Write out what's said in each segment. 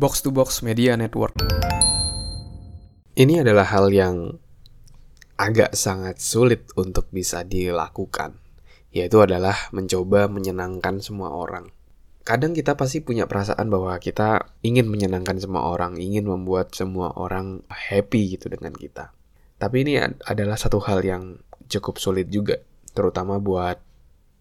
Box to Box Media Network. Ini adalah hal yang agak sangat sulit untuk bisa dilakukan, yaitu adalah mencoba menyenangkan semua orang. Kadang kita pasti punya perasaan bahwa kita ingin menyenangkan semua orang, ingin membuat semua orang happy gitu dengan kita. Tapi ini adalah satu hal yang cukup sulit juga, terutama buat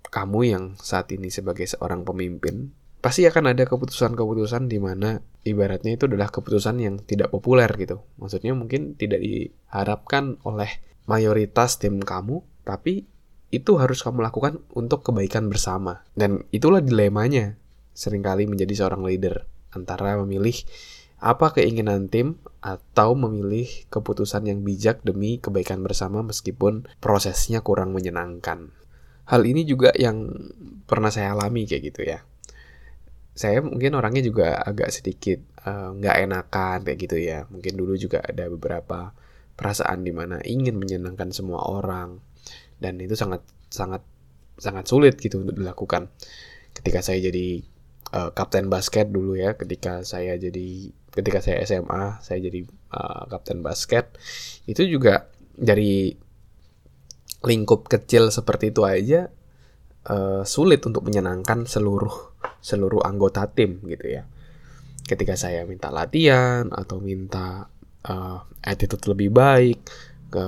kamu yang saat ini sebagai seorang pemimpin pasti akan ada keputusan-keputusan di mana ibaratnya itu adalah keputusan yang tidak populer gitu. Maksudnya mungkin tidak diharapkan oleh mayoritas tim kamu, tapi itu harus kamu lakukan untuk kebaikan bersama. Dan itulah dilemanya sering kali menjadi seorang leader antara memilih apa keinginan tim atau memilih keputusan yang bijak demi kebaikan bersama meskipun prosesnya kurang menyenangkan. Hal ini juga yang pernah saya alami kayak gitu ya saya mungkin orangnya juga agak sedikit eh, nggak uh, enakan kayak gitu ya. Mungkin dulu juga ada beberapa perasaan di mana ingin menyenangkan semua orang dan itu sangat sangat sangat sulit gitu untuk dilakukan. Ketika saya jadi uh, kapten basket dulu ya, ketika saya jadi ketika saya SMA, saya jadi uh, kapten basket itu juga dari lingkup kecil seperti itu aja uh, sulit untuk menyenangkan seluruh seluruh anggota tim gitu ya. Ketika saya minta latihan atau minta uh, attitude lebih baik, ke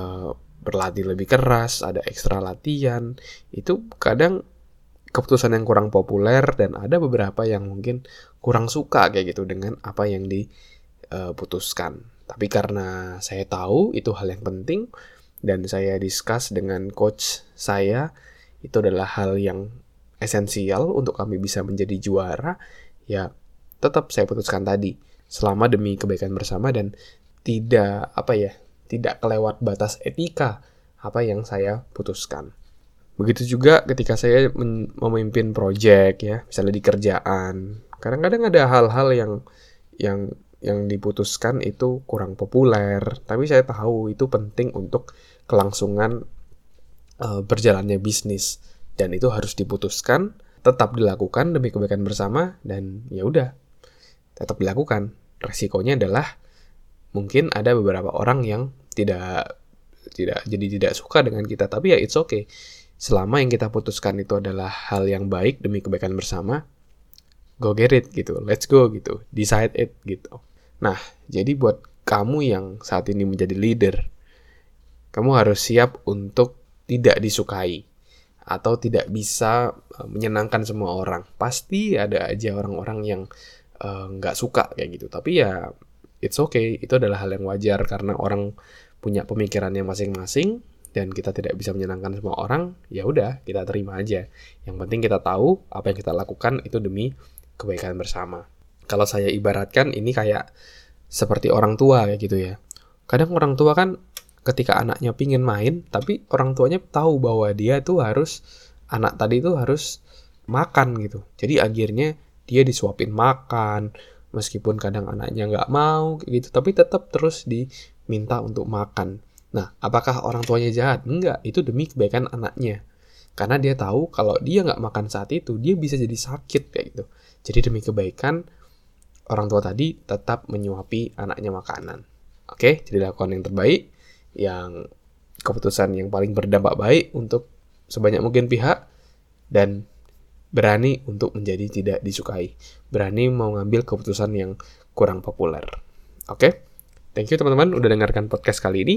berlatih lebih keras, ada ekstra latihan, itu kadang keputusan yang kurang populer dan ada beberapa yang mungkin kurang suka kayak gitu dengan apa yang diputuskan. Eh, Tapi karena saya tahu itu hal yang penting dan saya discuss dengan coach saya itu adalah hal yang esensial untuk kami bisa menjadi juara, ya tetap saya putuskan tadi selama demi kebaikan bersama dan tidak apa ya tidak kelewat batas etika apa yang saya putuskan. Begitu juga ketika saya memimpin proyek ya, misalnya di kerjaan. Kadang-kadang ada hal-hal yang yang yang diputuskan itu kurang populer, tapi saya tahu itu penting untuk kelangsungan uh, berjalannya bisnis. Dan itu harus diputuskan tetap dilakukan demi kebaikan bersama dan ya udah tetap dilakukan. Resikonya adalah mungkin ada beberapa orang yang tidak tidak jadi tidak suka dengan kita. Tapi ya it's okay. Selama yang kita putuskan itu adalah hal yang baik demi kebaikan bersama go get it gitu. Let's go gitu. Decide it gitu. Nah jadi buat kamu yang saat ini menjadi leader kamu harus siap untuk tidak disukai atau tidak bisa uh, menyenangkan semua orang. Pasti ada aja orang-orang yang uh, nggak uh, suka kayak gitu. Tapi ya it's okay, itu adalah hal yang wajar karena orang punya pemikirannya masing-masing dan kita tidak bisa menyenangkan semua orang, ya udah kita terima aja. Yang penting kita tahu apa yang kita lakukan itu demi kebaikan bersama. Kalau saya ibaratkan ini kayak seperti orang tua kayak gitu ya. Kadang orang tua kan ketika anaknya pingin main tapi orang tuanya tahu bahwa dia tuh harus anak tadi itu harus makan gitu. Jadi akhirnya dia disuapin makan meskipun kadang anaknya nggak mau gitu tapi tetap terus diminta untuk makan. Nah apakah orang tuanya jahat? Enggak itu demi kebaikan anaknya. Karena dia tahu kalau dia nggak makan saat itu dia bisa jadi sakit kayak gitu. Jadi demi kebaikan orang tua tadi tetap menyuapi anaknya makanan. Oke jadi lakukan yang terbaik yang keputusan yang paling berdampak baik untuk sebanyak mungkin pihak dan berani untuk menjadi tidak disukai. Berani mau ngambil keputusan yang kurang populer. Oke? Okay? Thank you teman-teman udah dengarkan podcast kali ini.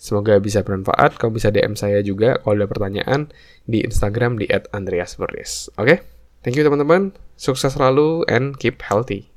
Semoga bisa bermanfaat. Kamu bisa DM saya juga kalau ada pertanyaan di Instagram di @andreasberries. Oke? Okay? Thank you teman-teman. Sukses selalu and keep healthy.